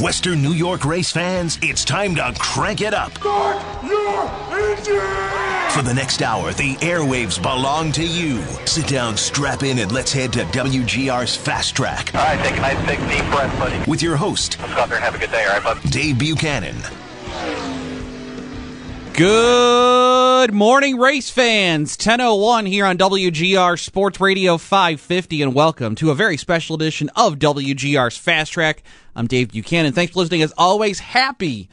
Western New York race fans, it's time to crank it up. Start your engine! For the next hour, the airwaves belong to you. Sit down, strap in, and let's head to WGR's Fast Track. All right, take a nice big deep breath, buddy. With your host, Let's go out there and have a good day, all right, bud? Dave Buchanan. Good morning, race fans. 1001 here on WGR Sports Radio 550, and welcome to a very special edition of WGR's Fast Track. I'm Dave Buchanan. Thanks for listening. As always, happy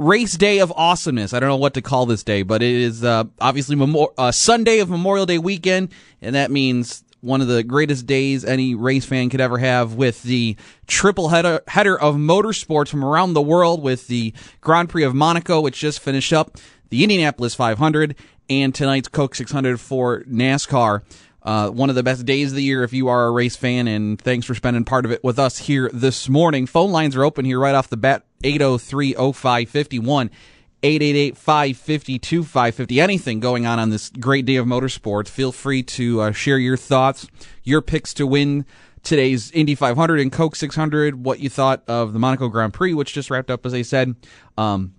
race day of awesomeness. I don't know what to call this day, but it is uh, obviously Memo- uh, Sunday of Memorial Day weekend, and that means one of the greatest days any race fan could ever have with the triple header, header of motorsports from around the world with the Grand Prix of Monaco, which just finished up, the Indianapolis 500, and tonight's Coke 600 for NASCAR. Uh, one of the best days of the year if you are a race fan, and thanks for spending part of it with us here this morning. Phone lines are open here right off the bat 803 0551. 888-552-550. Anything going on on this great day of motorsports, feel free to uh, share your thoughts, your picks to win today's Indy 500 and Coke 600, what you thought of the Monaco Grand Prix, which just wrapped up, as I said. Um,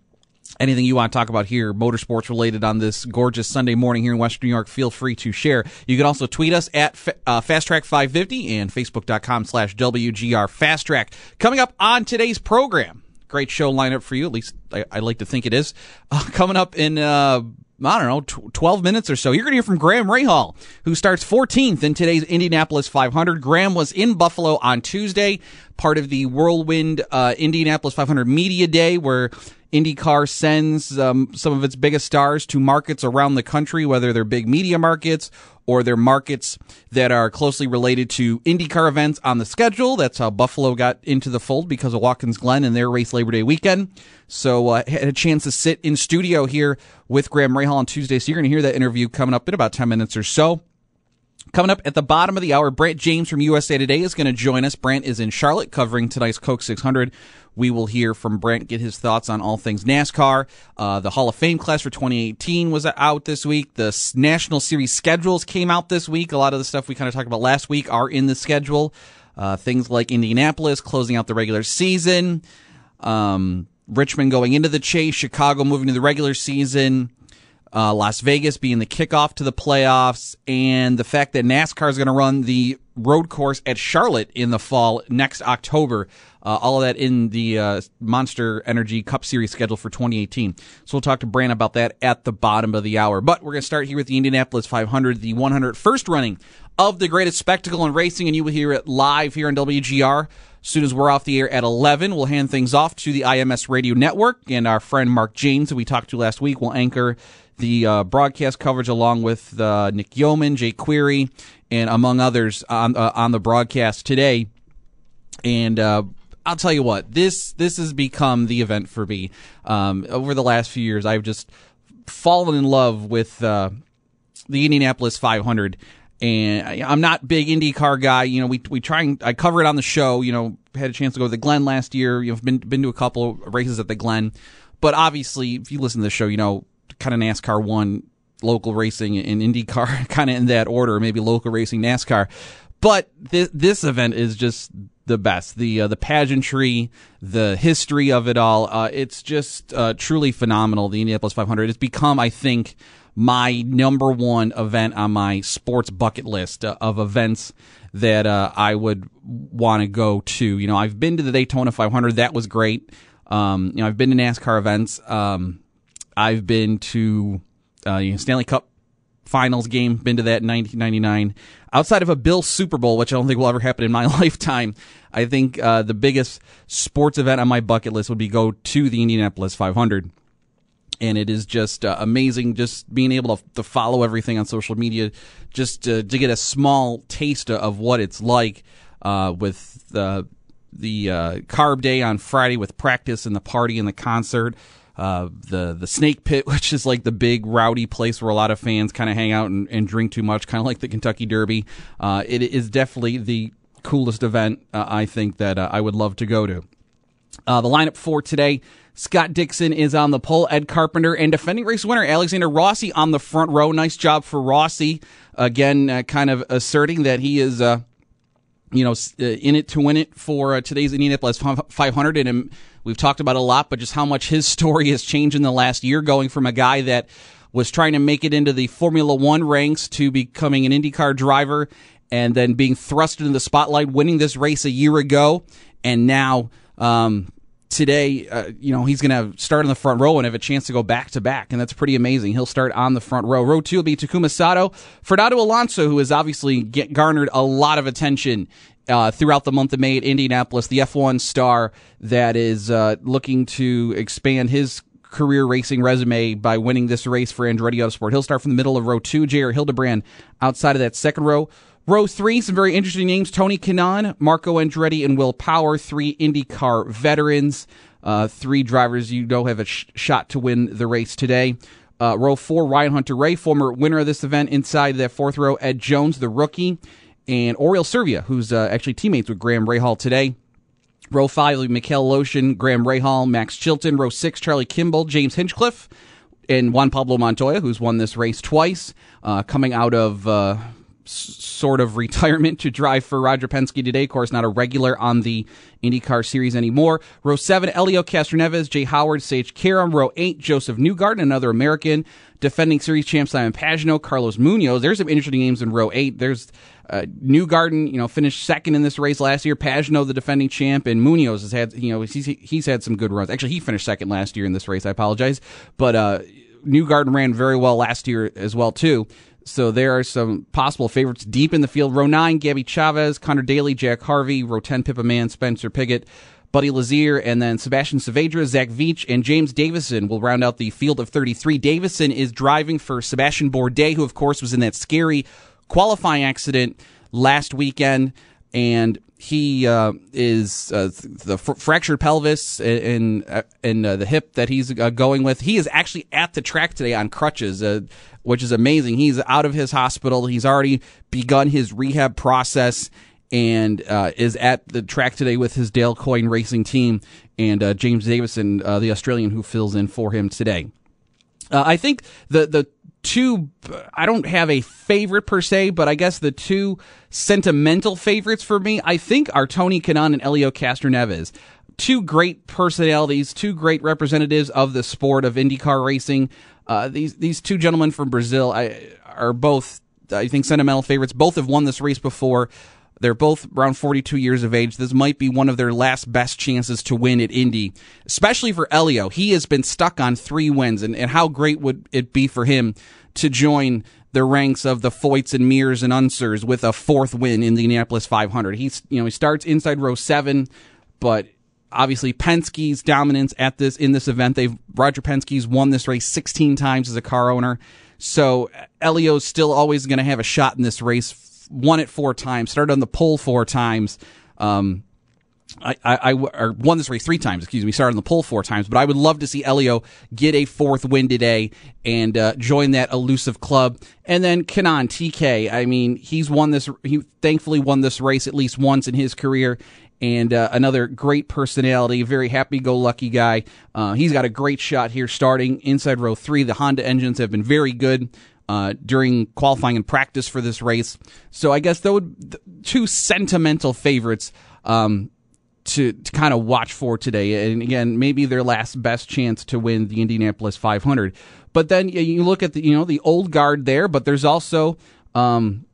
anything you want to talk about here, motorsports related on this gorgeous Sunday morning here in Western New York, feel free to share. You can also tweet us at uh, FastTrack550 and Facebook.com slash WGR Fast Track. Coming up on today's program, great show lineup for you. At least I, I like to think it is. Uh, coming up in, uh, I don't know, tw- 12 minutes or so, you're going to hear from Graham Rahal, who starts 14th in today's Indianapolis 500. Graham was in Buffalo on Tuesday, part of the Whirlwind uh, Indianapolis 500 Media Day, where IndyCar sends um, some of its biggest stars to markets around the country, whether they're big media markets or they're markets that are closely related to IndyCar events on the schedule. That's how Buffalo got into the fold because of Watkins Glen and their race Labor Day weekend. So uh, had a chance to sit in studio here with Graham Rahal on Tuesday. So you're going to hear that interview coming up in about 10 minutes or so. Coming up at the bottom of the hour, Brant James from USA Today is going to join us. Brant is in Charlotte covering tonight's Coke 600. We will hear from Brant, get his thoughts on all things NASCAR. Uh, the Hall of Fame class for 2018 was out this week. The National Series schedules came out this week. A lot of the stuff we kind of talked about last week are in the schedule. Uh, things like Indianapolis closing out the regular season, um, Richmond going into the chase, Chicago moving to the regular season uh, Las Vegas being the kickoff to the playoffs, and the fact that NASCAR is going to run the road course at Charlotte in the fall next October. Uh, all of that in the uh, Monster Energy Cup Series schedule for 2018. So we'll talk to Brant about that at the bottom of the hour. But we're going to start here with the Indianapolis 500, the 101st running of the greatest spectacle in racing, and you will hear it live here on WGR. As soon as we're off the air at 11, we'll hand things off to the IMS Radio Network, and our friend Mark James, who we talked to last week, will anchor the uh, broadcast coverage along with uh, Nick Yeoman, Jake Query, and among others on uh, on the broadcast today. And uh, I'll tell you what this this has become the event for me. Um, over the last few years, I've just fallen in love with uh, the Indianapolis 500. And I'm not big IndyCar guy. You know, we we try and I cover it on the show. You know, had a chance to go to the Glen last year. You know, been been to a couple races at the Glen. But obviously, if you listen to the show, you know kind of NASCAR one, local racing and IndyCar, kind of in that order, maybe local racing, NASCAR. But th- this event is just the best. The uh, the pageantry, the history of it all. Uh, it's just uh, truly phenomenal. The Indianapolis 500. It's become, I think, my number one event on my sports bucket list uh, of events that uh, I would want to go to. You know, I've been to the Daytona 500. That was great. Um, you know, I've been to NASCAR events. Um, I've been to uh, you know, Stanley Cup Finals game. Been to that in 1999. Outside of a Bill Super Bowl, which I don't think will ever happen in my lifetime, I think uh, the biggest sports event on my bucket list would be go to the Indianapolis 500 and it is just uh, amazing just being able to, to, follow everything on social media just to, to get a small taste of what it's like uh, with the the uh, carb day on Friday with practice and the party and the concert. Uh, the the snake pit, which is like the big rowdy place where a lot of fans kind of hang out and, and, drink too much, kind of like the Kentucky Derby. Uh, it is definitely the coolest event uh, I think that I would love to go to. the lineup for today Scott Dixon is on the pole. Ed Carpenter and defending race winner Alexander Rossi on the front row. Nice job for Rossi. Again, uh, kind of asserting that he is, uh, you know, uh, in it to win it for uh, today's Indianapolis 500. And um, we've talked about a lot, but just how much his story has changed in the last year, going from a guy that was trying to make it into the Formula One ranks to becoming an IndyCar driver and then being thrust into the spotlight, winning this race a year ago, and now. Um, today, uh, you know, he's going to start in the front row and have a chance to go back to back, and that's pretty amazing. He'll start on the front row. Row two will be Takuma Sato, Fernando Alonso, who has obviously get, garnered a lot of attention uh, throughout the month of May at Indianapolis, the F1 star that is uh, looking to expand his career racing resume by winning this race for Andretti Autosport. He'll start from the middle of row two. J.R. Hildebrand outside of that second row. Row three, some very interesting names Tony Kanaan, Marco Andretti, and Will Power, three IndyCar veterans, uh, three drivers you know have a sh- shot to win the race today. Uh, row four, Ryan Hunter-Reay, former winner of this event. Inside that fourth row, Ed Jones, the rookie, and Oriol Servia, who's uh, actually teammates with Graham Rahal today. Row five, Mikhail Aleshin, Graham Rahal, Max Chilton. Row six, Charlie Kimball, James Hinchcliffe, and Juan Pablo Montoya, who's won this race twice, uh, coming out of uh, sort of retirement to drive for Roger Penske today. Of course, not a regular on the IndyCar series anymore. Row 7, Helio Castroneves, Jay Howard, Sage Karam. Row 8, Josef Newgarden, another American. Defending series champ Simon Pagenaud, Carlos Munoz. There's some interesting names in row 8. There's uh, Newgarden, you know, finished second in this race last year. Pagenaud, the defending champ, and Munoz has had, you know, he's, he's had some good runs. Actually, he finished second last year in this race. I apologize. But, uh, Newgarden ran very well last year as well, too. So there are some possible favorites deep in the field. Row 9, Gabby Chaves, Connor Daly, Jack Harvey. Row 10, Pippa Mann, Spencer Pigot, Buddy Lazier, and then Sebastian Saavedra, Zach Veach, and James Davison will round out the field of 33. Davison is driving for Sebastian Bourdais, who, of course, was in that scary qualifying accident last weekend. And he uh, is uh, the fr- fractured pelvis and in uh, the hip that he's uh, going with. He is actually at the track today on crutches, uh, which is amazing. He's out of his hospital. He's already begun his rehab process and uh, is at the track today with his Dale Coyne Racing team and uh, James Davison, uh, the Australian who fills in for him today. Uh, I think the the two I don't have a favorite per se, but I guess the two sentimental favorites for me, I think, are Tony Kanaan and Helio Castroneves. Two great personalities, two great representatives of the sport of IndyCar racing. Uh, these these two gentlemen from Brazil I, are both, I think, sentimental favorites. Both have won this race before. They're both around 42 years of age. This might be one of their last best chances to win at Indy, especially for Helio. He has been stuck on three wins, and, and how great would it be for him to join the ranks of the Foyts and Mears and Unsers with a fourth win in the Indianapolis 500. He's, you know, he starts inside row seven, but obviously Penske's dominance at this in this event. They've Roger Penske's won this race 16 times as a car owner, so Helio's still always going to have a shot in this race. Won it four times, started on the pole four times. Um, I, I, I won this race three times. Excuse me, started on the pole four times. But I would love to see Helio get a fourth win today and uh, join that elusive club. And then Kanaan TK. I mean, he's won this. He thankfully won this race at least once in his career. And uh, another great personality, very happy-go-lucky guy. Uh, he's got a great shot here, starting inside row three. The Honda engines have been very good. Uh, during qualifying and practice for this race. So I guess those two sentimental favorites Um, to, to kind of watch for today. And again, maybe their last best chance to win the Indianapolis 500. But then you look at the you know the old guard there, but there's also um,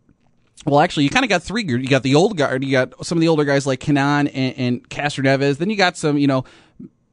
well, actually, you kind of got three. You got the old guard. You got some of the older guys like Kanaan and, and Castroneves. Then you got some, you know,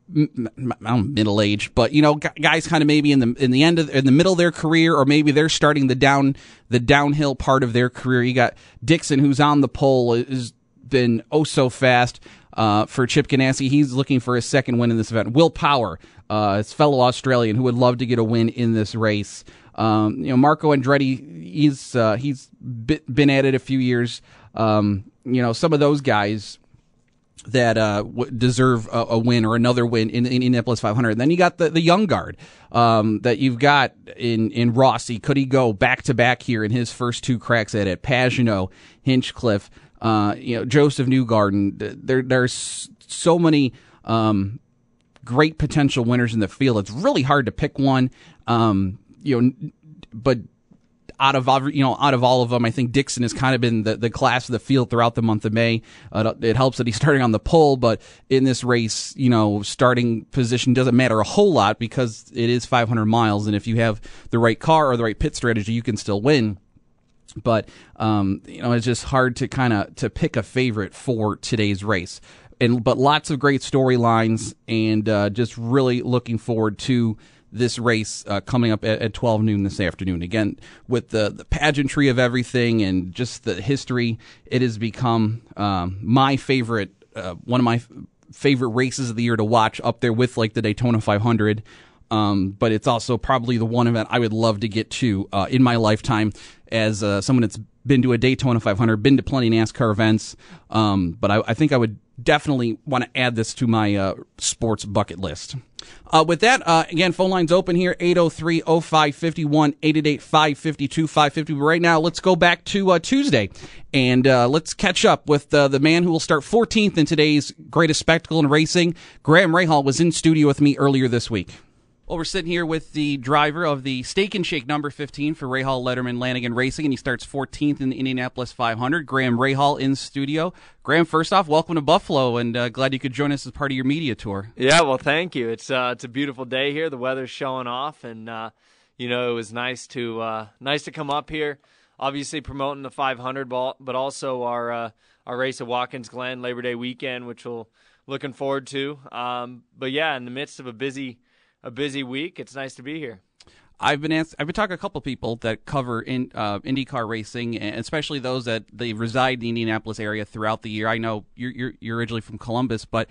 middle age, but you know, guys kind of maybe in the in the end of in the middle of their career, or maybe they're starting the down the downhill part of their career. You got Dixon, who's on the pole, has been oh so fast uh, for Chip Ganassi. He's looking for his second win in this event. Will Power, uh, his fellow Australian, who would love to get a win in this race. Um, you know, Marco Andretti, he's uh, he's been at it a few years. Um, you know, some of those guys that uh, deserve a, a, win or another win in the Indianapolis 500. And then you got the, the young guard um, that you've got in, in Rossi. Could he go back to back here in his first two cracks at it? Pagenaud, Hinchcliffe, uh, you know, Josef Newgarden. There, there's so many um, great potential winners in the field. It's really hard to pick one. Um, you know, but out of you know out of all of them, I think Dixon has kind of been the, the class of the field throughout the month of May. Uh, it helps that he's starting on the pole, but in this race, you know, starting position doesn't matter a whole lot because it is 500 miles, and if you have the right car or the right pit strategy, you can still win. But um, you know, it's just hard to kind of to pick a favorite for today's race. And but lots of great storylines, and uh, just really looking forward to this race uh, coming up at, at, 12 noon this afternoon. Again, with the, the pageantry of everything and just the history, it has become um, my favorite, uh, one of my favorite races of the year to watch, up there with like the Daytona 500. Um, but it's also probably the one event I would love to get to uh, in my lifetime as uh, someone that's been to a Daytona 500, been to plenty of NASCAR events. Um, but I, I, think I would definitely want to add this to my uh, sports bucket list. Uh, with that, uh, again, phone lines open here 803 0551 888 552 550. But right now, let's go back to uh, Tuesday and uh, let's catch up with uh, the man who will start 14th in today's greatest spectacle in racing. Graham Rahal was in studio with me earlier this week. Well, we're sitting here with the driver of the Steak and Shake number 15 for Rahal Letterman Lanigan Racing, and he starts 14th in the Indianapolis 500. Graham Rahal in studio. Graham, first off, welcome to Buffalo, and uh, glad you could join us as part of your media tour. Yeah, well, thank you. It's uh, it's a beautiful day here. The weather's showing off, and uh, you know it was nice to uh, nice to come up here. Obviously, promoting the 500 ball, but also our uh, our race at Watkins Glen Labor Day weekend, which we're looking forward to. Um, but yeah, in the midst of a busy a busy week. It's nice to be here. I've been asked, I've been talking to a couple of people that cover in uh, IndyCar racing, and especially those that they reside in the Indianapolis area throughout the year. I know you're, you're, you're originally from Columbus, but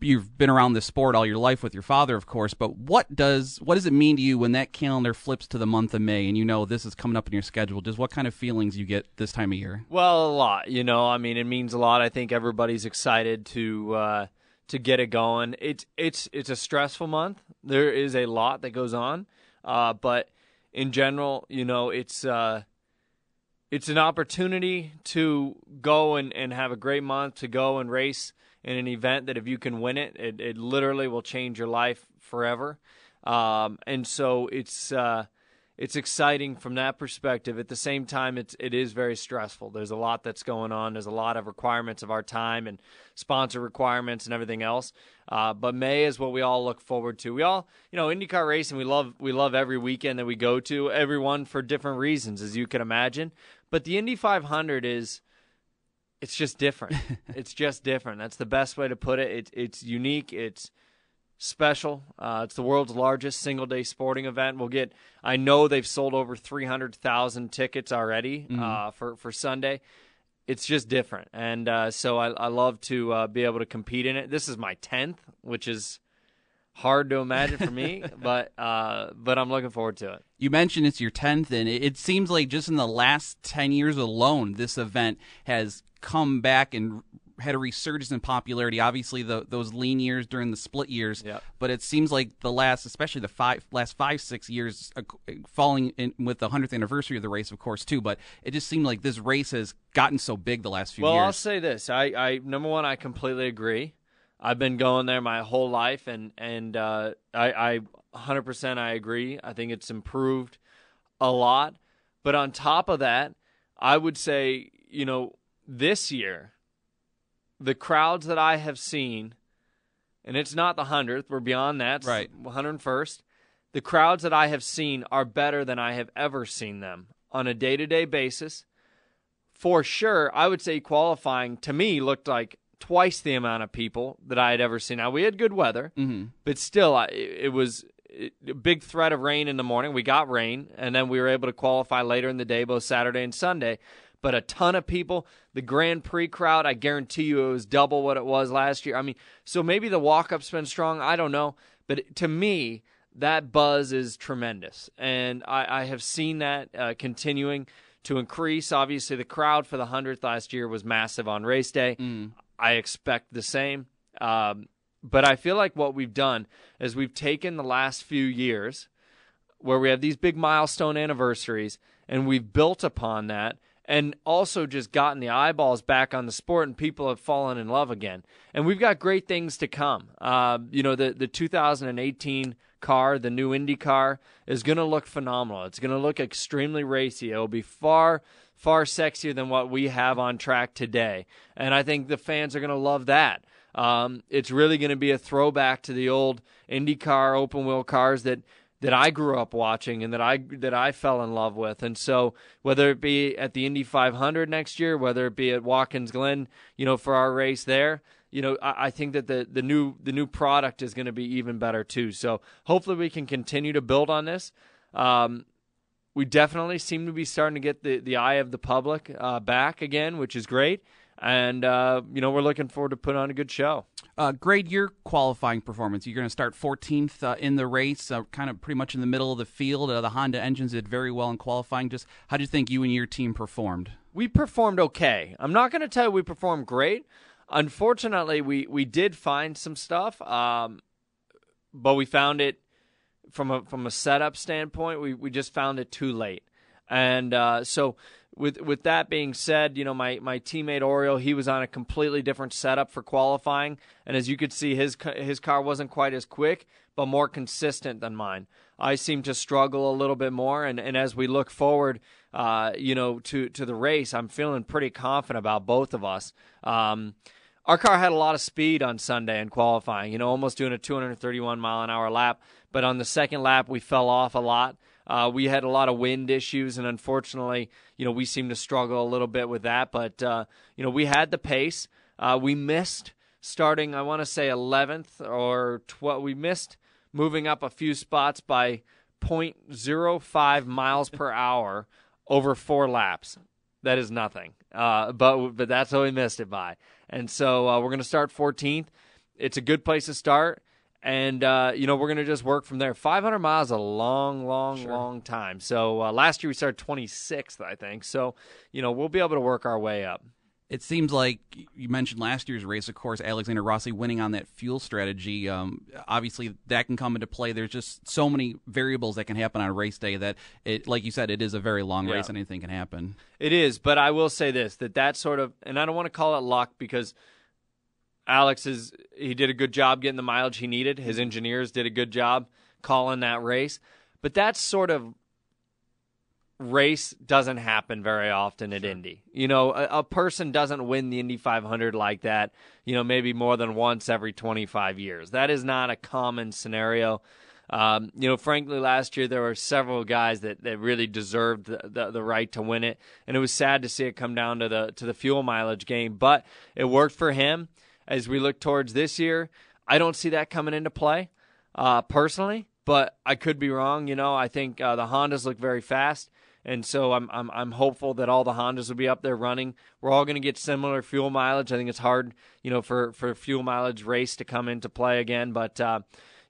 you've been around this sport all your life with your father, of course. But what does what does it mean to you when that calendar flips to the month of May and you know this is coming up in your schedule? Just what kind of feelings you get this time of year? Well, a lot. You know, I mean, it means a lot. I think everybody's excited to. Uh, to get it going. It's it's it's a stressful month. There is a lot that goes on, uh, but in general, you know, it's uh, it's an opportunity to go and, and have a great month to go and race in an event that if you can win it, it, it literally will change your life forever. Um, and so it's uh, it's exciting from that perspective. At the same time, it's it is very stressful. There's a lot that's going on. There's a lot of requirements of our time and sponsor requirements and everything else. Uh, but May is what we all look forward to. We all, you know, IndyCar racing. We love we love every weekend that we go to. Everyone for different reasons, as you can imagine. But the Indy 500 is. It's just different. it's just different. That's the best way to put it. it it's unique. It's special. Uh, it's the world's largest single day sporting event. We'll get. I know they've sold over three hundred thousand tickets already mm-hmm. uh, for for Sunday. It's just different, and uh, so I, I, love to uh, be able to compete in it. This is my tenth, which is hard to imagine for me, but uh, but I'm looking forward to it. You mentioned it's your tenth, and it seems like just in the last ten years alone, this event has come back and had a resurgence in popularity. Obviously, the, those lean years during the split years, yep. but it seems like the last, especially the five last five six years, uh, falling in with the hundredth anniversary of the race, of course, too. But it just seemed like this race has gotten so big the last few well, years. Well, I'll say this: I, I number one, I completely agree. I've been going there my whole life, and and uh, I, I 100% I agree. I think it's improved a lot. But on top of that, I would say, you know, this year the crowds that I have seen, and it's not the hundredth. We're beyond that. Right. One hundred first. The crowds that I have seen are better than I have ever seen them on a day to day basis. For sure, I would say qualifying to me looked like twice the amount of people that I had ever seen. Now we had good weather, mm-hmm. but still, it was a big threat of rain in the morning. We got rain, and then we were able to qualify later in the day, both Saturday and Sunday. But a ton of people. The Grand Prix crowd, I guarantee you, it was double what it was last year. I mean, so maybe the walk up's been strong. I don't know. But to me, that buzz is tremendous. And I, I have seen that uh, continuing to increase. Obviously, the crowd for the 100th last year was massive on race day. Mm. I expect the same. Um, but I feel like what we've done is we've taken the last few years where we have these big milestone anniversaries and we've built upon that and also just gotten the eyeballs back on the sport and people have fallen in love again. And we've got great things to come. Uh, you know, the, the 2018 car, the new Indy car, is going to look phenomenal. It's going to look extremely racy. It will be far, far sexier than what we have on track today. And I think the fans are going to love that. Um, it's really going to be a throwback to the old IndyCar open wheel cars that that I grew up watching and that I that I fell in love with. And so whether it be at the Indy 500 next year, whether it be at Watkins Glen, you know, for our race there, you know, I, I think that the the new the new product is going to be even better too. So hopefully we can continue to build on this. Um, we definitely seem to be starting to get the, the eye of the public uh, back again, which is great and uh, you know we're looking forward to put on a good show. Uh, grade your qualifying performance. You're going to start 14th uh, in the race, uh, kind of pretty much in the middle of the field. Uh, the Honda engines did very well in qualifying. Just how do you think you and your team performed? We performed okay. I'm not going to tell you we performed great. Unfortunately, we we did find some stuff, um, but we found it from a from a setup standpoint. We we just found it too late, and uh, so with with that being said, you know my my teammate Oriol, he was on a completely different setup for qualifying, and as you could see, his his car wasn't quite as quick, but more consistent than mine. I seem to struggle a little bit more, and, and as we look forward, uh, you know, to to the race, I'm feeling pretty confident about both of us. Um, our car had a lot of speed on Sunday in qualifying, you know, almost doing a 231 mile an hour lap. But on the second lap, we fell off a lot. Uh, we had a lot of wind issues, and unfortunately, you know, we seemed to struggle a little bit with that. But uh, you know, we had the pace. Uh, we missed starting, I want to say 11th or 12. We missed moving up a few spots by 0.05 miles per hour over four laps. That is nothing. Uh, but but that's how we missed it by. And so uh, we're going to start 14th. It's a good place to start and uh, you know we're gonna just work from there. 500 miles a long, long, sure. long time. So uh, last year we started 26th, I think. So you know we'll be able to work our way up. It seems like you mentioned last year's race, of course, Alexander Rossi winning on that fuel strategy. Um, obviously, that can come into play. There's just so many variables that can happen on a race day that, it, like you said, it is a very long yeah. race and anything can happen. It is, but I will say this: that that sort of, and I don't want to call it luck because Alex is he did a good job getting the mileage he needed. His engineers did a good job calling that race. But that sort of race doesn't happen very often at sure. Indy. You know, a, a, person doesn't win the Indy 500 like that, you know, maybe more than once every 25 years. That is not a common scenario. Um, you know, frankly, last year there were several guys that, that really deserved the, the, the, right to win it, and it was sad to see it come down to the to the fuel mileage game. But it worked for him as we look towards this year. I don't see that coming into play uh, personally, but I could be wrong. You know, I think uh, the Hondas look very fast, and so I'm I'm I'm hopeful that all the Hondas will be up there running. We're all going to get similar fuel mileage. I think it's hard, you know, for for fuel mileage race to come into play again, but. Uh,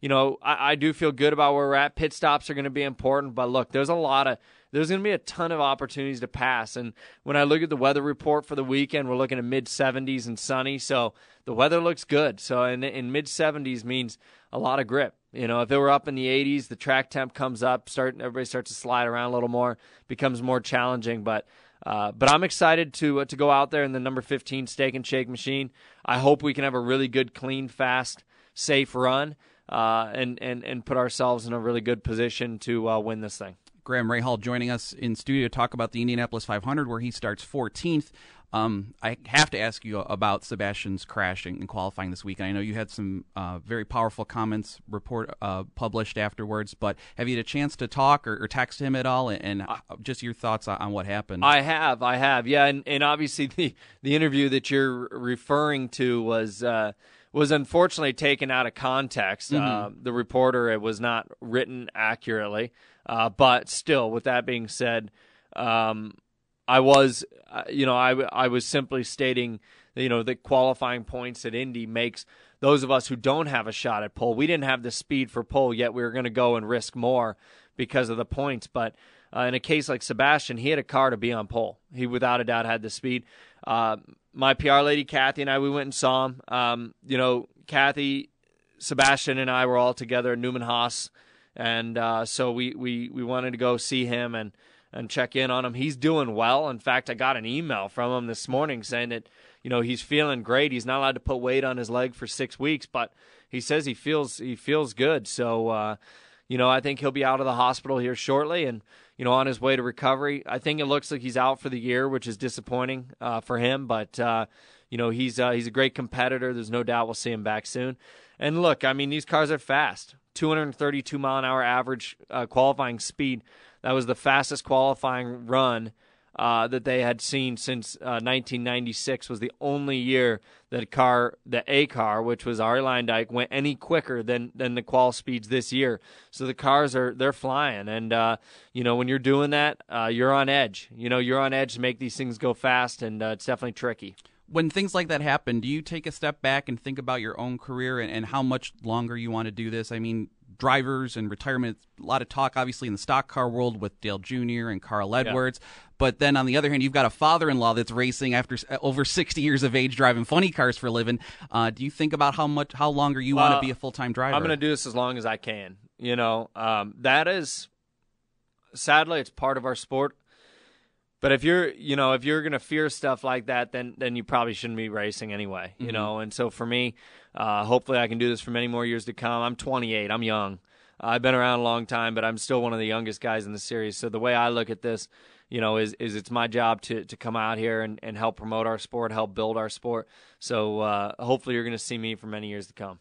you know, I, I do feel good about where we're at. Pit stops are going to be important, but look, there's a lot of there's going to be a ton of opportunities to pass. And when I look at the weather report for the weekend, we're looking at mid 70s and sunny. So the weather looks good. So in, in mid 70s means a lot of grip. You know, if it were up in the 80s, the track temp comes up, start everybody starts to slide around a little more, becomes more challenging. But uh, but I'm excited to uh, to go out there in the number 15 Steak and Shake machine. I hope we can have a really good, clean, fast, safe run, uh, and and and put ourselves in a really good position to uh, win this thing. Graham Rahal joining us in studio to talk about the Indianapolis 500, where he starts 14th. Um, I have to ask you about Sebastian's crashing and qualifying this weekend. I know you had some uh, very powerful comments report uh, published afterwards, but have you had a chance to talk or, or text him at all, and, and just your thoughts on, on, what happened? I have, I have, yeah, and, and obviously the the interview that you're referring to was. Uh, was unfortunately taken out of context. Mm-hmm. Uh, the reporter it was not written accurately, uh, but still, with that being said, um, I was, uh, you know, I, I was simply stating, you know, the qualifying points that Indy makes those of us who don't have a shot at pole. We didn't have the speed for pole, yet we were going to go and risk more because of the points. But uh, in a case like Sebastian, he had a car to be on pole. He without a doubt had the speed. Uh, my PR lady Kathy and I, we went and saw him. Um, you know, Kathy, Sebastian, and I were all together at Newman Haas, and uh, so we, we we wanted to go see him and and check in on him. He's doing well. In fact, I got an email from him this morning saying that you know he's feeling great. He's not allowed to put weight on his leg for six weeks, but he says he feels he feels good. So uh, you know I think he'll be out of the hospital here shortly and you know on his way to recovery. I think it looks like he's out for the year, which is disappointing uh, for him, but. Uh, you know he's uh, he's a great competitor. There's no doubt we'll see him back soon. And look, I mean these cars are fast. 232 mile an hour average uh, qualifying speed. That was the fastest qualifying run uh, that they had seen since uh, 1996. Was the only year that car, the A car, which was Arie Luyendyk, went any quicker than than the qual speeds this year. So the cars are they're flying, and uh, you know when you're doing that, uh, you're on edge. You know you're on edge to make these things go fast, and uh, it's definitely tricky when things like that happen, do you take a step back and think about your own career and, and, how much longer you want to do this? I mean, drivers and retirement. A lot of talk, obviously, in the stock car world with Dale Jr. and Carl Edwards. Yeah. But then on the other hand, you've got a father-in-law that's racing after uh, over 60 years of age, driving funny cars for a living. Uh, do you think about how much, how longer you want to be a full-time driver? I'm going to do this as long as I can. You know, um, that is sadly, it's part of our sport. But if you're, you know, if you're gonna fear stuff like that, then then you probably shouldn't be racing anyway. You mm-hmm. know, and so for me, uh, hopefully I can do this for many more years to come. I'm 28. I'm young. I've been around a long time, but I'm still one of the youngest guys in the series. So the way I look at this, you know, is is it's my job to to come out here and, and help promote our sport, help build our sport. So uh, hopefully you're going to see me for many years to come.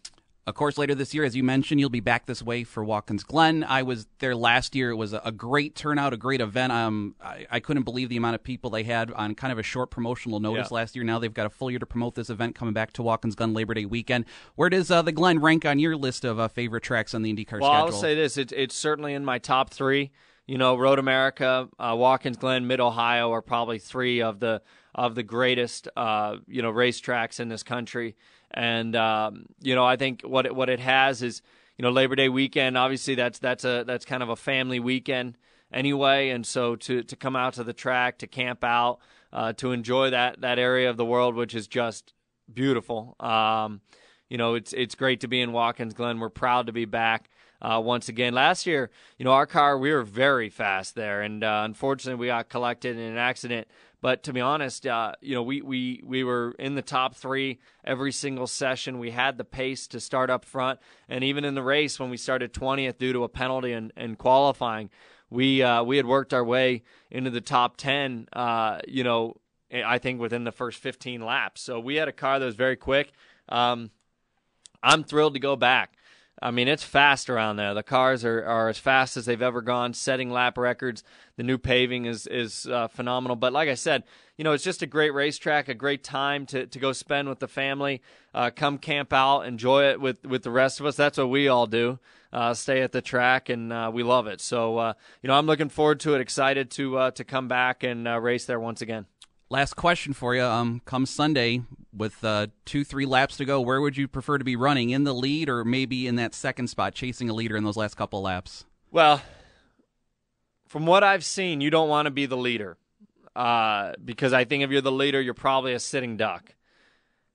Of course, later this year, as you mentioned, you'll be back this way for Watkins Glen. I was there last year. It was a great turnout, a great event. Um, I, I couldn't believe the amount of people they had on kind of a short promotional notice yeah. last year. Now they've got a full year to promote this event coming back to Watkins Glen Labor Day weekend. Where does uh, the Glen rank on your list of uh, favorite tracks on the IndyCar well, schedule? I'll say this: it's, it's certainly in my top three. You know, Road America, uh, Watkins Glen, Mid Ohio are probably three of the of the greatest uh, you know racetracks in this country. And um, you know, I think what it, what it has is you know Labor Day weekend. Obviously, that's that's a that's kind of a family weekend anyway. And so to to come out to the track, to camp out, uh, to enjoy that that area of the world, which is just beautiful. Um, you know, it's it's great to be in Watkins Glen. We're proud to be back. Uh, once again. Last year, you know, our car, we were very fast there, and uh, unfortunately, we got collected in an accident but to be honest, uh, you know, we, we, we were in the top three every single session. We had the pace to start up front. And even in the race, when we started 20th due to a penalty and, and qualifying, we, uh, we had worked our way into the top 10, uh, you know, I think within the first 15 laps. So we had a car that was very quick. Um, I'm thrilled to go back. I mean, it's fast around there. The cars are, are as fast as they've ever gone, setting lap records. The new paving is is uh, phenomenal. But like I said, you know, it's just a great racetrack, a great time to, to go spend with the family. Uh, come camp out, enjoy it with, with the rest of us. That's what we all do. Uh, stay at the track, and uh, we love it. So, uh, you know, I'm looking forward to it. Excited to uh, to come back and race there once again. Last question for you. Um, come Sunday, with uh, two, three laps to go, where would you prefer to be running? In the lead or maybe in that second spot, chasing a leader in those last couple laps? Well, from what I've seen, you don't want to be the leader uh, because I think if you're the leader, you're probably a sitting duck.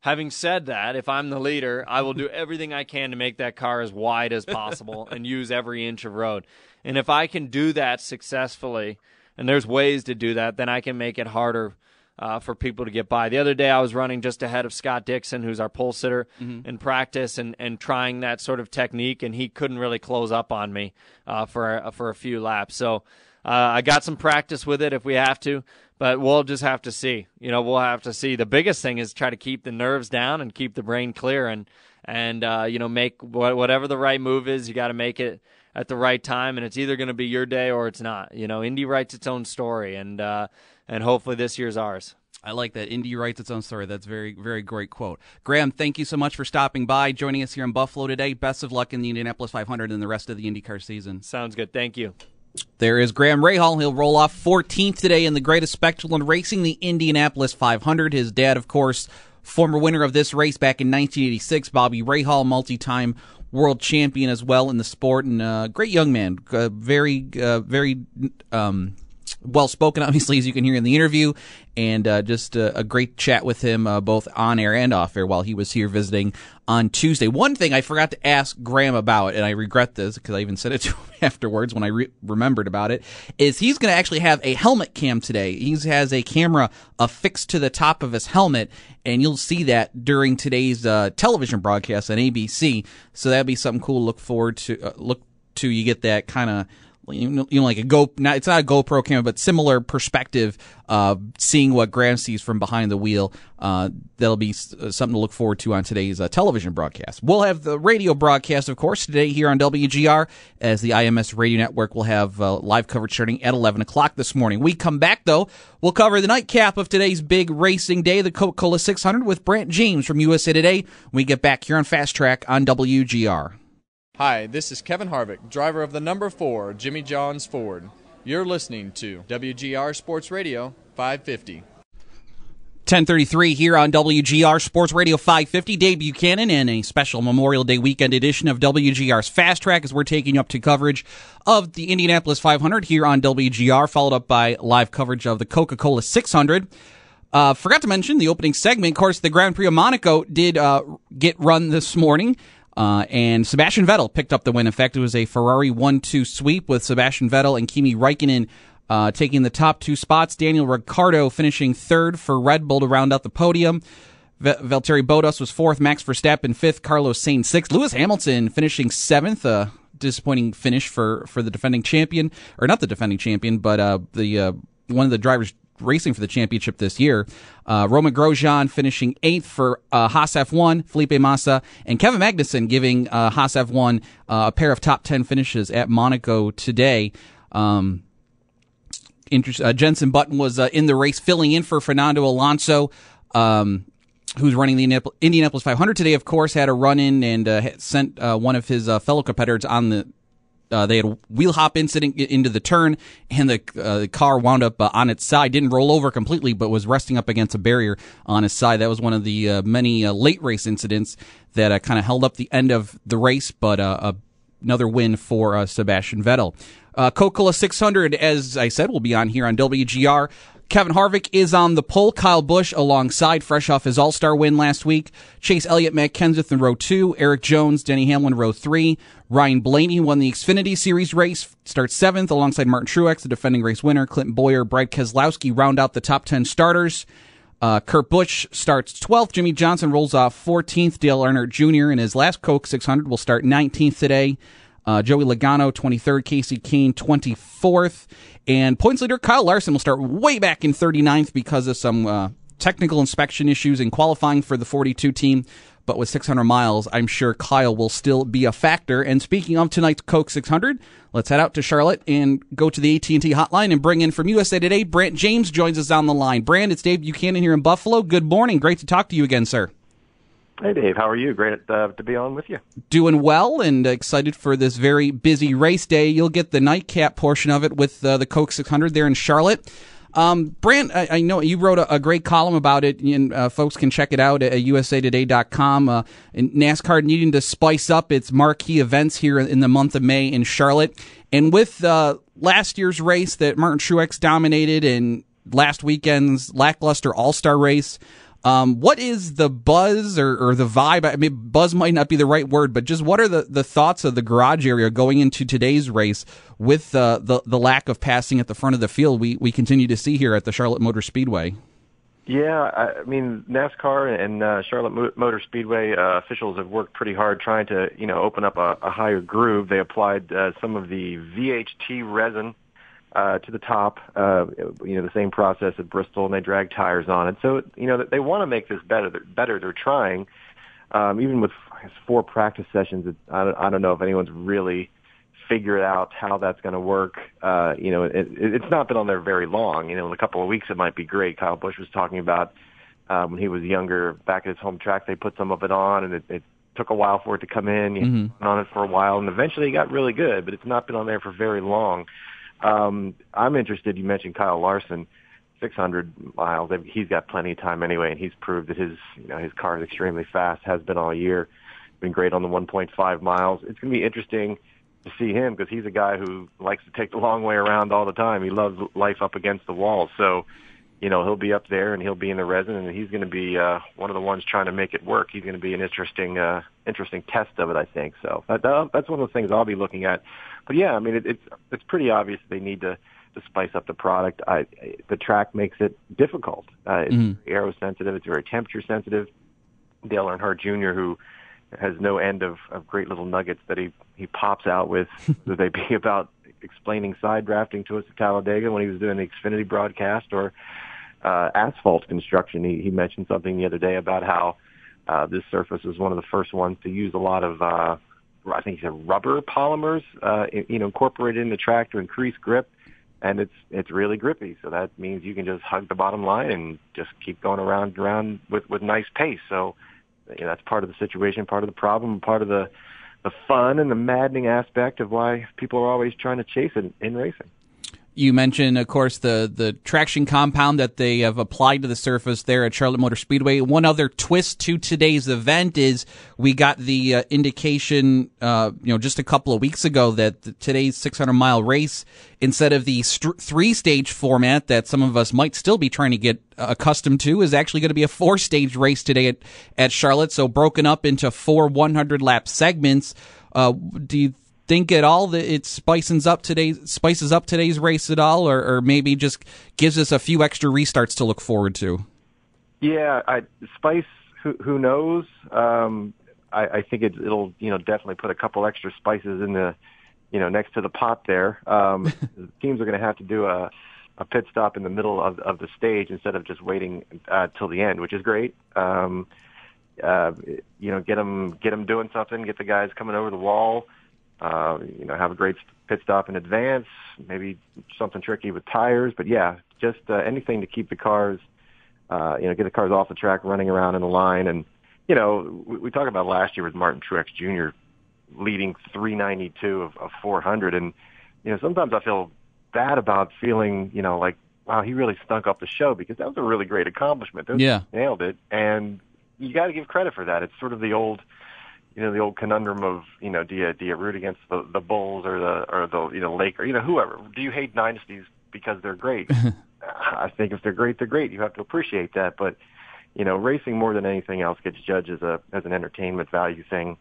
Having said that, if I'm the leader, I will do everything I can to make that car as wide as possible and use every inch of road. And if I can do that successfully, and there's ways to do that, then I can make it harder uh, for people to get by. The other day, I was running just ahead of Scott Dixon, who's our pole sitter mm-hmm. in practice, and, and trying that sort of technique, and he couldn't really close up on me uh, for a, for a few laps. So uh, I got some practice with it if we have to, but we'll just have to see. You know, we'll have to see. The biggest thing is try to keep the nerves down and keep the brain clear, and and uh, you know make whatever the right move is. You got to make it at the right time, and it's either going to be your day or it's not. You know, Indy writes its own story, and uh, and hopefully this year's ours. I like that. Indy writes its own story. That's very, very great quote. Graham, thank you so much for stopping by, joining us here in Buffalo today. Best of luck in the Indianapolis 500 and the rest of the IndyCar season. Sounds good. Thank you. There is Graham Rahal. He'll roll off 14th today in the greatest spectacle in racing, the Indianapolis 500. His dad, of course, former winner of this race back in 1986, Bobby Rahal, multi-time world champion as well in the sport, and a great young man. Uh, very, uh, very um, well spoken, obviously, as you can hear in the interview, and uh, just a, a, great chat with him, uh, both on air and off air, while he was here visiting on Tuesday. One thing I forgot to ask Graham about, and I regret this because I even said it to him afterwards when I re- remembered about it, is he's going to actually have a helmet cam today. He has a camera affixed to the top of his helmet, and you'll see that during today's uh, television broadcast on ABC. So that'd be something cool to look forward to. Uh, look to you get that kind of you know, like a Go, not, it's not a GoPro camera, but similar perspective, uh, seeing what Graham sees from behind the wheel. Uh, that'll be uh, something to look forward to on today's uh, television broadcast. We'll have the radio broadcast, of course, today here on WGR, as the IMS radio network will have uh, live coverage starting at 11 o'clock this morning. We come back, though, we'll cover the nightcap of today's big racing day, the Coca Cola 600, with Brant James from USA Today. We get back here on Fast Track on WGR. Hi, this is Kevin Harvick, driver of the number four Jimmy John's Ford. You're listening to WGR Sports Radio 550. 1033 here on WGR Sports Radio 550. Dave Buchanan and a special Memorial Day weekend edition of WGR's Fast Track as we're taking you up to coverage of the Indianapolis 500 here on WGR, followed up by live coverage of the Coca Cola 600. Uh, forgot to mention the opening segment. Of course, the Grand Prix of Monaco did uh, get run this morning. Uh, and Sebastian Vettel picked up the win. In fact, it was a Ferrari 1-2 sweep with Sebastian Vettel and Kimi Raikkonen uh, taking the top two spots. Daniel Ricciardo finishing third for Red Bull to round out the podium. V- Valtteri Bottas was fourth, Max Verstappen fifth, Carlos Sainz sixth, Lewis Hamilton finishing seventh. Uh, disappointing finish for, for the defending champion, or not the defending champion, but uh, the uh, one of the drivers racing for the championship this year. Uh, Romain Grosjean finishing eighth for uh, Haas F1, Felipe Massa, and Kevin Magnussen giving uh, Haas F1 uh, a pair of top 10 finishes at Monaco today. Um, uh, Jenson Button was uh, in the race, filling in for Fernando Alonso. Um, who's running the Indianapolis 500 today, of course, had a run in and uh, sent uh, one of his uh, fellow competitors on the uh, they had a wheel hop incident into the turn, and the, uh, the car wound up uh, on its side. Didn't roll over completely, but was resting up against a barrier on its side. That was one of the uh, many uh, late race incidents that uh, kind of held up the end of the race, but another win for Sebastian Vettel. Coca-Cola 600, as I said, will be on here on WGR. Kevin Harvick is on the pole. Kyle Busch alongside, fresh off his All Star win last week. Chase Elliott, Matt Kenseth in row two. Erik Jones, Denny Hamlin, row three. Ryan Blaney won the Xfinity Series race, starts seventh alongside Martin Truex, the defending race winner. Clinton Bowyer, Brad Keselowski round out the top 10 starters. Uh, Kurt Busch starts 12th. Jimmie Johnson rolls off 14th. Dale Earnhardt Jr. in his last Coke 600 will start 19th today. Uh, Joey Logano 23rd. Kasey Kahne 24th. And points leader Kyle Larson will start way back in 39th because of some uh, technical inspection issues in qualifying for the 42 team. But with 600 miles, I'm sure Kyle will still be a factor. And speaking of tonight's Coke 600, let's head out to Charlotte and go to the AT&T hotline and bring in from USA Today. Brant James joins us on the line. Brant, it's Dave Buchanan here in Buffalo. Good morning. Great to talk to you again, sir. Hey, Dave. How are you? Great uh, to be on with you. Doing well and excited for this very busy race day. You'll get the nightcap portion of it with uh, the Coke 600 there in Charlotte. Um, Brant, I, I, know you wrote a, a, great column about it, and uh, folks can check it out at usatoday.com. Uh, NASCAR needing to spice up its marquee events here in the month of May in Charlotte. And with uh, last year's race that Martin Truex dominated and last weekend's lackluster All Star race, um, what is the buzz or, or, the vibe? I mean, buzz might not be the right word, but just what are the, the thoughts of the garage area going into today's race with uh, the the lack of passing at the front of the field we, we continue to see here at the Charlotte Motor Speedway? Yeah, I mean NASCAR and uh, Charlotte Motor Speedway uh, officials have worked pretty hard trying to you know open up a, a higher groove. They applied uh, some of the VHT resin uh, to the top. Uh, you know, the same process at Bristol, and they drag tires on it. So you know, they want to make this better. They're, better. They're trying. Um, even with four practice sessions, it, I, don't, I don't know if anyone's really figured out how that's going to work. Uh, you know, it, it, it's not been on there very long. You know, in a couple of weeks it might be great. Kyle Busch was talking about um, when he was younger, back at his home track, they put some of it on, and it, it took a while for it to come in. You mm-hmm. on it for a while, and eventually it got really good. But it's not been on there for very long. Um, I'm interested. You mentioned Kyle Larson. 600 miles. He's got plenty of time anyway, and he's proved that his you know his car is extremely fast. Has been all year. Been great on the 1.5 miles. It's going to be interesting to see him because he's a guy who likes to take the long way around all the time. He loves life up against the wall. So, you know, he'll be up there and he'll be in the resin and he's going to be uh, one of the ones trying to make it work. He's going to be an interesting, uh, interesting test of it, I think. So that, that, that's one of the things I'll be looking at. But yeah, I mean, it, it's it's pretty obvious they need to to spice up the product. I, the track makes it difficult. Uh, it's mm. aero sensitive. It's very temperature sensitive. Dale Earnhardt Jr., who has no end of, of great little nuggets that he he pops out with, whether they be about explaining side drafting to us at Talladega when he was doing the Xfinity broadcast or uh, asphalt construction. He, he mentioned something the other day about how uh, this surface is one of the first ones to use a lot of, uh, I think he said rubber polymers, uh, you know, incorporated in the track to increase grip. And it's it's really grippy, so that means you can just hug the bottom line and just keep going around around with with nice pace. So you know, that's part of the situation, part of the problem, part of the the fun and the maddening aspect of why people are always trying to chase it in racing. You mentioned, of course, the the traction compound that they have applied to the surface there at Charlotte Motor Speedway. One other twist to today's event is we got the uh, indication, uh, you know, just a couple of weeks ago that today's 600 mile race, instead of the st- three stage format that some of us might still be trying to get accustomed to, is actually going to be a four stage race today at at Charlotte. So broken up into four 100 lap segments. Uh, do you think at all that it spices up today's spices up today's race at all, or, or maybe just gives us a few extra restarts to look forward to? Yeah, I, spice. Who, who knows? Um, I, I think it, it'll you know definitely put a couple extra spices in the you know next to the pot there. Um, teams are going to have to do a a pit stop in the middle of of the stage instead of just waiting uh, till the end, which is great. Um, uh, you know, get them get them doing something, get the guys coming over the wall uh, you know, have a great pit stop in advance, maybe something tricky with tires, but yeah, just uh, anything to keep the cars, uh, you know, get the cars off the track running around in the line. And, you know, we, we talked about last year with Martin Truex Jr. leading 392 of, of 400. And, you know, sometimes I feel bad about feeling, you know, like, wow, he really stunk up the show because that was a really great accomplishment. Those yeah. Nailed it. And you got to give credit for that. It's sort of the old, you know the old conundrum of you know do you do you root against the the Bulls or the or the you know Lake or you know whoever do you hate dynasties because they're great? I think if they're great, they're great. You have to appreciate that, but you know racing more than anything else gets judged as a as an entertainment value thing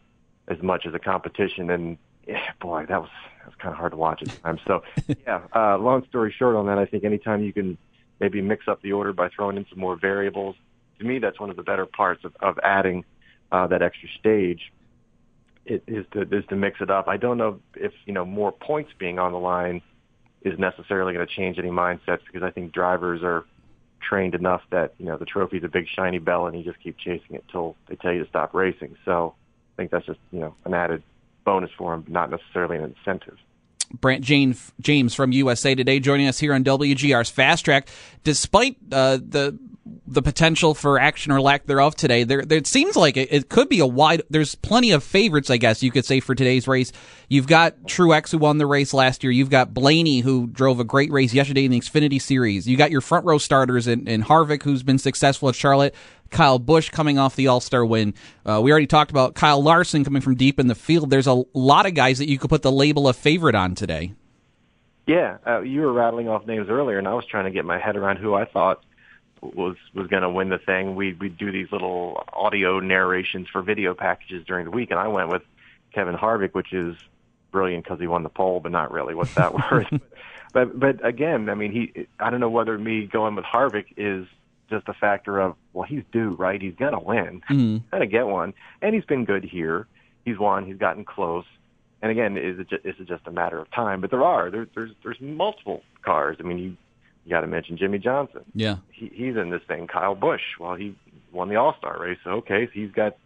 as much as a competition and yeah, boy that was that was kind of hard to watch at times. So yeah, uh, long story short on that, I think anytime you can maybe mix up the order by throwing in some more variables, to me that's one of the better parts of, of adding uh, that extra stage it is to is to mix it up. I don't know if you know more points being on the line is necessarily going to change any mindsets because I think drivers are trained enough that you know the trophy's a big shiny bell and you just keep chasing it till they tell you to stop racing. So I think that's just you know an added bonus for them, not necessarily an incentive. Brant Jane, James from USA Today joining us here on WGR's Fast Track. Despite uh, the the potential for action or lack thereof today. There, there it seems like it, it, could be a wide. There's plenty of favorites, I guess you could say, for today's race. You've got Truex who won the race last year. You've got Blaney who drove a great race yesterday in the Xfinity Series. You got your front row starters in, in Harvick who's been successful at Charlotte. Kyle Busch coming off the All Star win. Uh, we already talked about Kyle Larson coming from deep in the field. There's a lot of guys that you could put the label of favorite on today. Yeah, uh, you were rattling off names earlier, and I was trying to get my head around who I thought was was going to win the thing. We we do these little audio narrations for video packages during the week, and I went with Kevin Harvick, which is brilliant because he won the pole, but not really. What's that worth? but but again, I mean, he. I don't know whether me going with Harvick is just a factor of well, he's due, right? He's gonna win, mm-hmm. gonna get one, and he's been good here. He's won. He's gotten close, And again, is it just, is it just a matter of time? But there are there, there's there's multiple cars. I mean, you you got to mention Jimmie Johnson. Yeah, he, he's in this thing. Kyle Busch, well, he won the All Star race. So okay, so he's got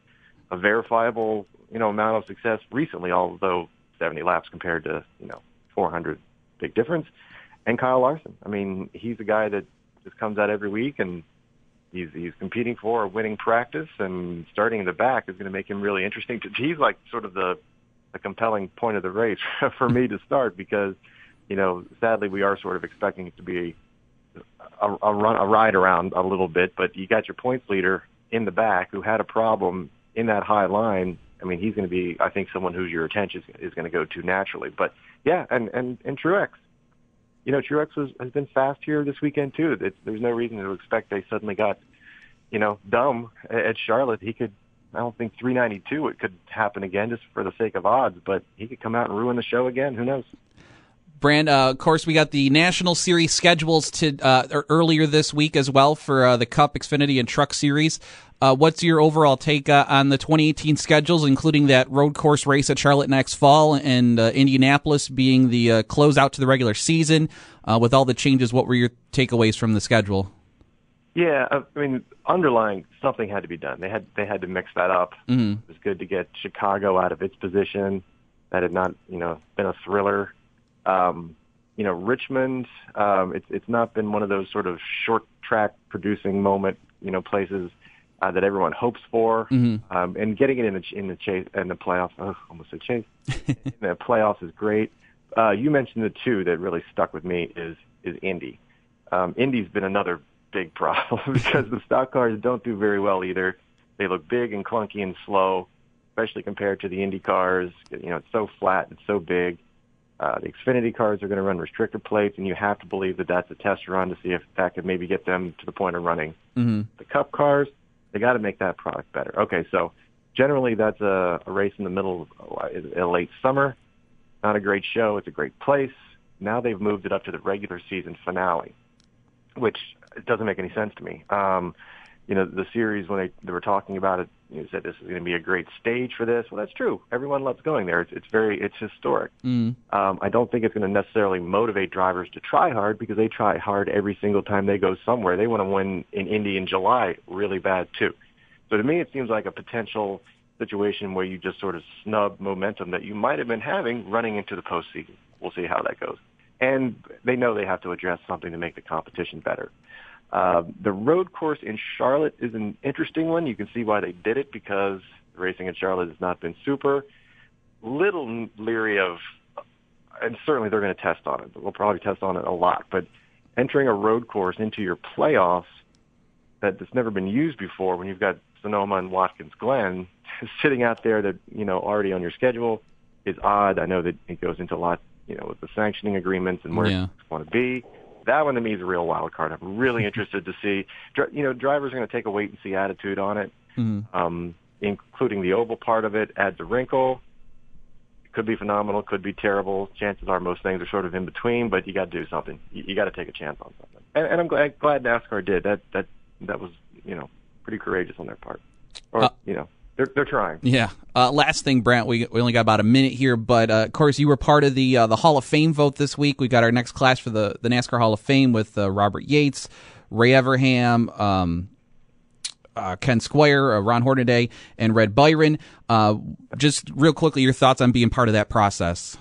a verifiable you know amount of success recently, although 70 laps compared to you know 400, big difference. And Kyle Larson, I mean, he's a guy that just comes out every week and he's he's competing for a winning practice and starting in the back is going to make him really interesting. He's like sort of the the compelling point of the race for me to start because you know sadly we are sort of expecting it to be a, a run a ride around a little bit, but you got your points leader in the back who had a problem in that high line. I mean, he's going to be, I think, someone whose your attention is, is going to go to naturally. But yeah, and and and Truex, you know, Truex was, has been fast here this weekend too. There's no reason to expect they suddenly got, you know, dumb at Charlotte. He could, I don't think 392 it could happen again just for the sake of odds, but he could come out and ruin the show again. Who knows? Brant, uh, of course, we got the National Series schedules to uh, er, earlier this week as well for uh, the Cup, Xfinity, and Truck Series. Uh, what's your overall take uh, on the 2018 schedules, including that road course race at Charlotte next fall and uh, Indianapolis being the uh, closeout to the regular season? Uh, with all the changes, what were your takeaways from the schedule? Yeah, I mean, underlying something had to be done. They had they had to mix that up. Mm-hmm. It was good to get Chicago out of its position. That had not, you know, been a thriller. Um, you know, Richmond, um, it's it's not been one of those sort of short track producing moment, you know, places uh, that everyone hopes for, mm-hmm. um, and getting it in the in the chase in the playoffs. Oh, almost a chase. the playoffs is great. Uh, you mentioned the two that really stuck with me is is Indy. Um, Indy's been another big problem because the stock cars don't do very well either. They look big and clunky and slow, especially compared to the Indy cars. You know, it's so flat and so big. Uh, the Xfinity cars are going to run restrictor plates, and you have to believe that that's a test run to see if that could maybe get them to the point of running. Mm-hmm. The Cup cars, they got to make that product better. Okay, so generally that's a, a race in the middle of a late summer. Not a great show. It's a great place. Now they've moved it up to the regular season finale, which doesn't make any sense to me. Um, you know, the series when they, they were talking about it, you know, said this is going to be a great stage for this. Well, that's true. Everyone loves going there. It's, it's very, it's historic. Mm. Um, I don't think it's going to necessarily motivate drivers to try hard because they try hard every single time they go somewhere. They want to win in Indy in July really bad too. So to me, it seems like a potential situation where you just sort of snub momentum that you might have been having running into the postseason. We'll see how that goes. And they know they have to address something to make the competition better. Uh, the road course in Charlotte is an interesting one. You can see why they did it because racing in Charlotte has not been super. Little leery of, and certainly they're going to test on it. We'll probably test on it a lot. But entering a road course into your playoffs that that's never been used before, when you've got Sonoma and Watkins Glen sitting out there that you know already on your schedule, is odd. I know that it goes into a lot, you know, with the sanctioning agreements and where Yeah. you want to be that one to me is a real wild card. I'm really interested to see. You know, drivers are going to take a wait and see attitude on it, Mhm. um, including the oval part of it. Adds a wrinkle. It could be phenomenal. Could be terrible. Chances are most things are sort of in between. But you got to do something. You, you got to take a chance on something. And, and I'm glad, glad NASCAR did that. That that was you know pretty courageous on their part. Or Uh, you know they're they're trying. Yeah. Uh, last thing, Brant, we, we only got about a minute here, but uh, of course you were part of the uh, the Hall of Fame vote this week. We got our next class for the, the NASCAR Hall of Fame with uh, Robert Yates, Ray Evernham, um, uh, Ken Squier, uh, Ron Hornaday, and Red Byron. Uh, just real quickly, your thoughts on being part of that process.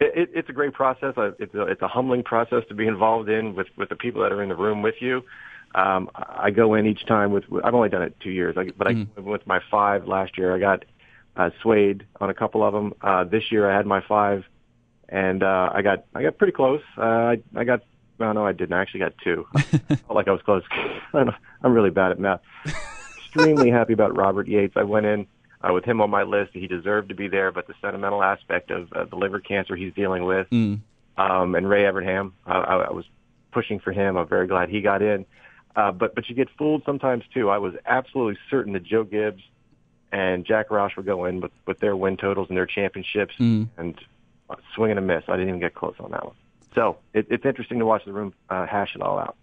It, it, it's a great process. Uh, It's a, it's a humbling process to be involved in with, with the people that are in the room with you. Um, I go in each time with, I've only done it two years, I, but I, with my five last year, I got uh, swayed on a couple of them. Uh, this year I had my five and, uh, I got, I got pretty close. Uh, I, I got, well, no, I didn't. I actually got two. I felt like I was close. I'm I'm really bad at math. Extremely happy about Robert Yates. I went in, uh, with him on my list. He deserved to be there, but the sentimental aspect of uh, the liver cancer he's dealing with, Mm. um, and Ray Evernham, I, I, I was pushing for him. I'm very glad he got in. Uh, but but you get fooled sometimes too. I was absolutely certain that Joe Gibbs and Jack Roush would go in with, with their win totals and their championships, Mm. and swing and a miss. I didn't even get close on that one. So it, it's interesting to watch the room uh, hash it all out.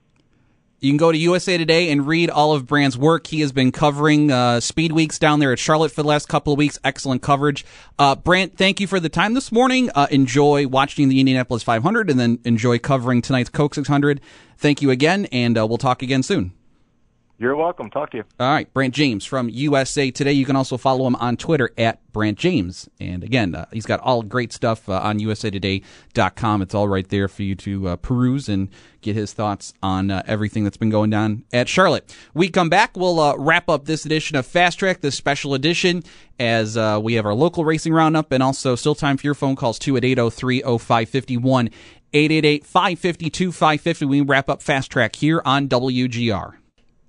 You can go to USA Today and read all of Brant's work. He has been covering uh, Speed Weeks down there at Charlotte for the last couple of weeks. Excellent coverage. Uh, Brant, thank you for the time this morning. Uh, enjoy watching the Indianapolis 500 and then enjoy covering tonight's Coke 600. Thank you again, and uh, we'll talk again soon. You're welcome. Talk to you. All right, Brant James from USA Today. You can also follow him on Twitter at Brant James. And again, uh, he's got all great stuff uh, on usatoday.com. It's all right there for you to uh, peruse and get his thoughts on uh, everything that's been going on at Charlotte. We come back, we'll uh, wrap up this edition of Fast Track, this special edition, as uh, we have our local racing roundup and also still time for your phone calls too at 803 0551. 888 552 550. We wrap up Fast Track here on WGR.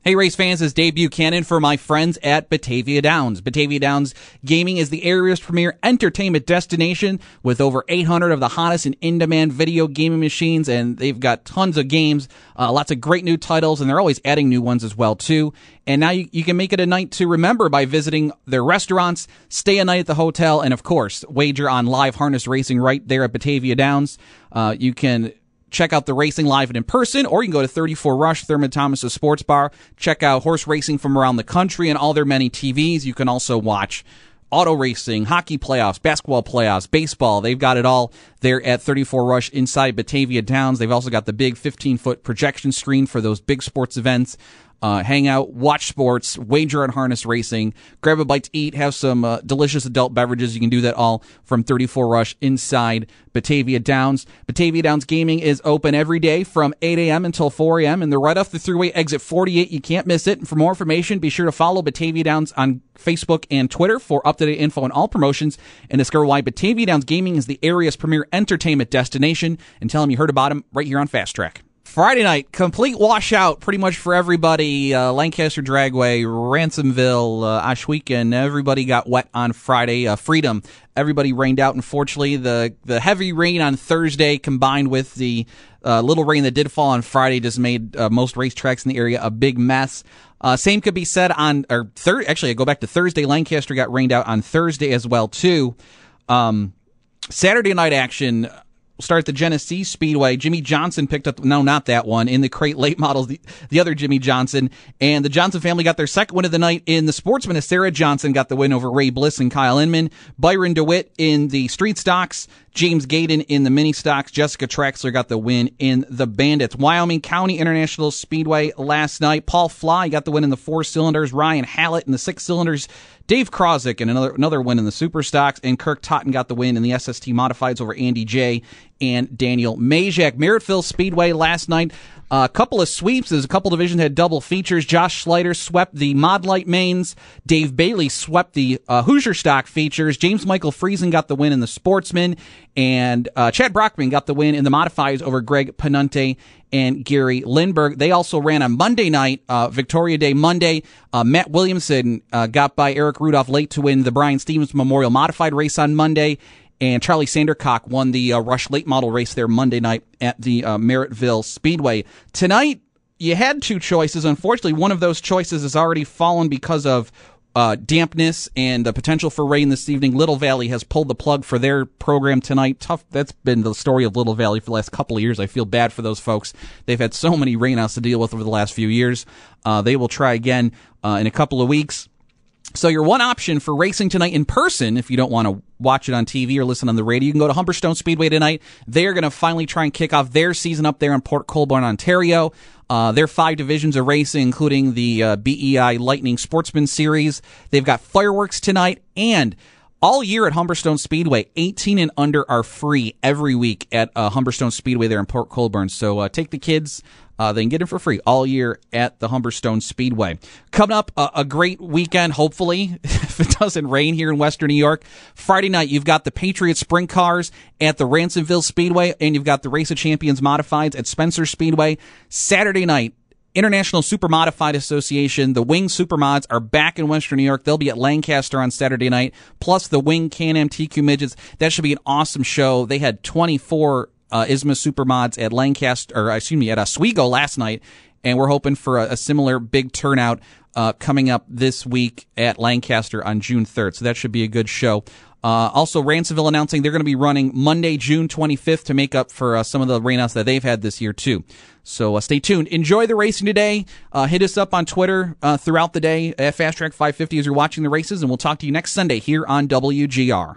Hey, race fans, it's Dave Buchanan for my friends at Batavia Downs. Batavia Downs Gaming is the area's premier entertainment destination with over 800 of the hottest and in-demand video gaming machines, and they've got tons of games, uh, lots of great new titles, and they're always adding new ones as well, too. And now you, you can make it a night to remember by visiting their restaurants, stay a night at the hotel, and of course, wager on live harness racing right there at Batavia Downs. Uh, you can check out the racing live and in person, or you can go to 34 Rush, Thurman Thomas's Sports Bar, check out horse racing from around the country and all their many TVs. You can also watch auto racing, hockey playoffs, basketball playoffs, baseball. They've got it all there at 34 Rush inside Batavia Downs. They've also got the big 15 foot projection screen for those big sports events uh, hang out, watch sports, wager on harness racing, grab a bite to eat, have some uh, delicious adult beverages. You can do that all from 34 Rush inside Batavia Downs. Batavia Downs Gaming is open every day from 8 a.m. until 4 a.m. and they're right off the thruway exit 48. You can't miss it. And for more information, be sure to follow Batavia Downs on Facebook and Twitter for up to date info on all promotions and discover why Batavia Downs Gaming is the area's premier entertainment destination. And tell them you heard about them right here on Fast Track. Friday night, complete washout pretty much for everybody. Uh, Lancaster Dragway, Ransomville, uh, everybody got wet on Friday. Uh, Freedom, everybody rained out. Unfortunately, the the heavy rain on Thursday combined with the uh, little rain that did fall on Friday just made uh, most racetracks in the area a big mess. Uh, same could be said on or third. Actually, I go back to Thursday. Lancaster got rained out on Thursday as well too. Um, Saturday night action start the Genesee Speedway. Jimmy Johnson picked up, no, not that one, in the crate late models, the, the other Jimmy Johnson. And the Johnson family got their second win of the night in the sportsman. Sarah Johnson got the win over Ray Bliss and Kyle Inman. Byron DeWitt in the street stocks. James Gayden in the mini stocks. Jessica Traxler got the win in the bandits. Wyoming County International Speedway last night. Paul Fly got the win in the four cylinders. Ryan Hallett in the six cylinders. Dave Krawczyk and another another win in the super stocks, and Kirk Totten got the win in the SST modifieds over Andy J and Daniel Majak. Merrittville Speedway last night. A couple of sweeps as a couple divisions had double features. Josh Schleiter swept the Mod Light mains. Dave Bailey swept the uh, Hoosier stock features. James Michael Friesen got the win in the Sportsman, and uh, Chad Brockman got the win in the modifieds over Greg Penunte and Gary Lindberg. They also ran on Monday night, uh, Victoria Day Monday. Uh, Matt Williamson uh, got by Eric Rudolph late to win the Brian Stevens Memorial Modified race on Monday and Charlie Sandercock won the uh, Rush late model race there Monday night at the uh, Merrittville Speedway. Tonight, you had two choices. Unfortunately, one of those choices has already fallen because of uh, dampness and the potential for rain this evening. Little Valley has pulled the plug for their program tonight. Tough. That's been the story of Little Valley for the last couple of years. I feel bad for those folks. They've had so many rainouts to deal with over the last few years. Uh, they will try again uh, in a couple of weeks. So your one option for racing tonight in person, if you don't want to watch it on TV or listen on the radio, you can go to Humberstone Speedway tonight. They are going to finally try and kick off their season up there in Port Colborne, Ontario. Uh, their five divisions of racing, including the uh, BEI Lightning Sportsman Series. They've got fireworks tonight and all year at Humberstone Speedway, 18 and under are free every week at uh, Humberstone Speedway there in Port Colborne. So uh, take the kids. Uh, they can get it for free all year at the Humberstone Speedway. Coming up, uh, a great weekend, hopefully, if it doesn't rain here in Western New York. Friday night, you've got the Patriot Sprint Cars at the Ransomville Speedway, and you've got the Race of Champions Modifieds at Spencer Speedway. Saturday night, International Super Modified Association, the Wing Supermods are back in Western New York. They'll be at Lancaster on Saturday night, plus the Wing Can-Am TQ Midgets. That should be an awesome show. They had 24 uh, ISMA Supermods at Lancaster, or excuse me, at Oswego last night, and we're hoping for a, a similar big turnout uh, coming up this week at Lancaster on June 3rd. So that should be a good show. Uh, also, Ransomville announcing they're going to be running Monday, June 25th to make up for uh, some of the rainouts that they've had this year too. So uh, stay tuned. Enjoy the racing today. Uh, hit us up on Twitter uh, throughout the day at Fast Track 550 as you're watching the races, and we'll talk to you next Sunday here on WGR.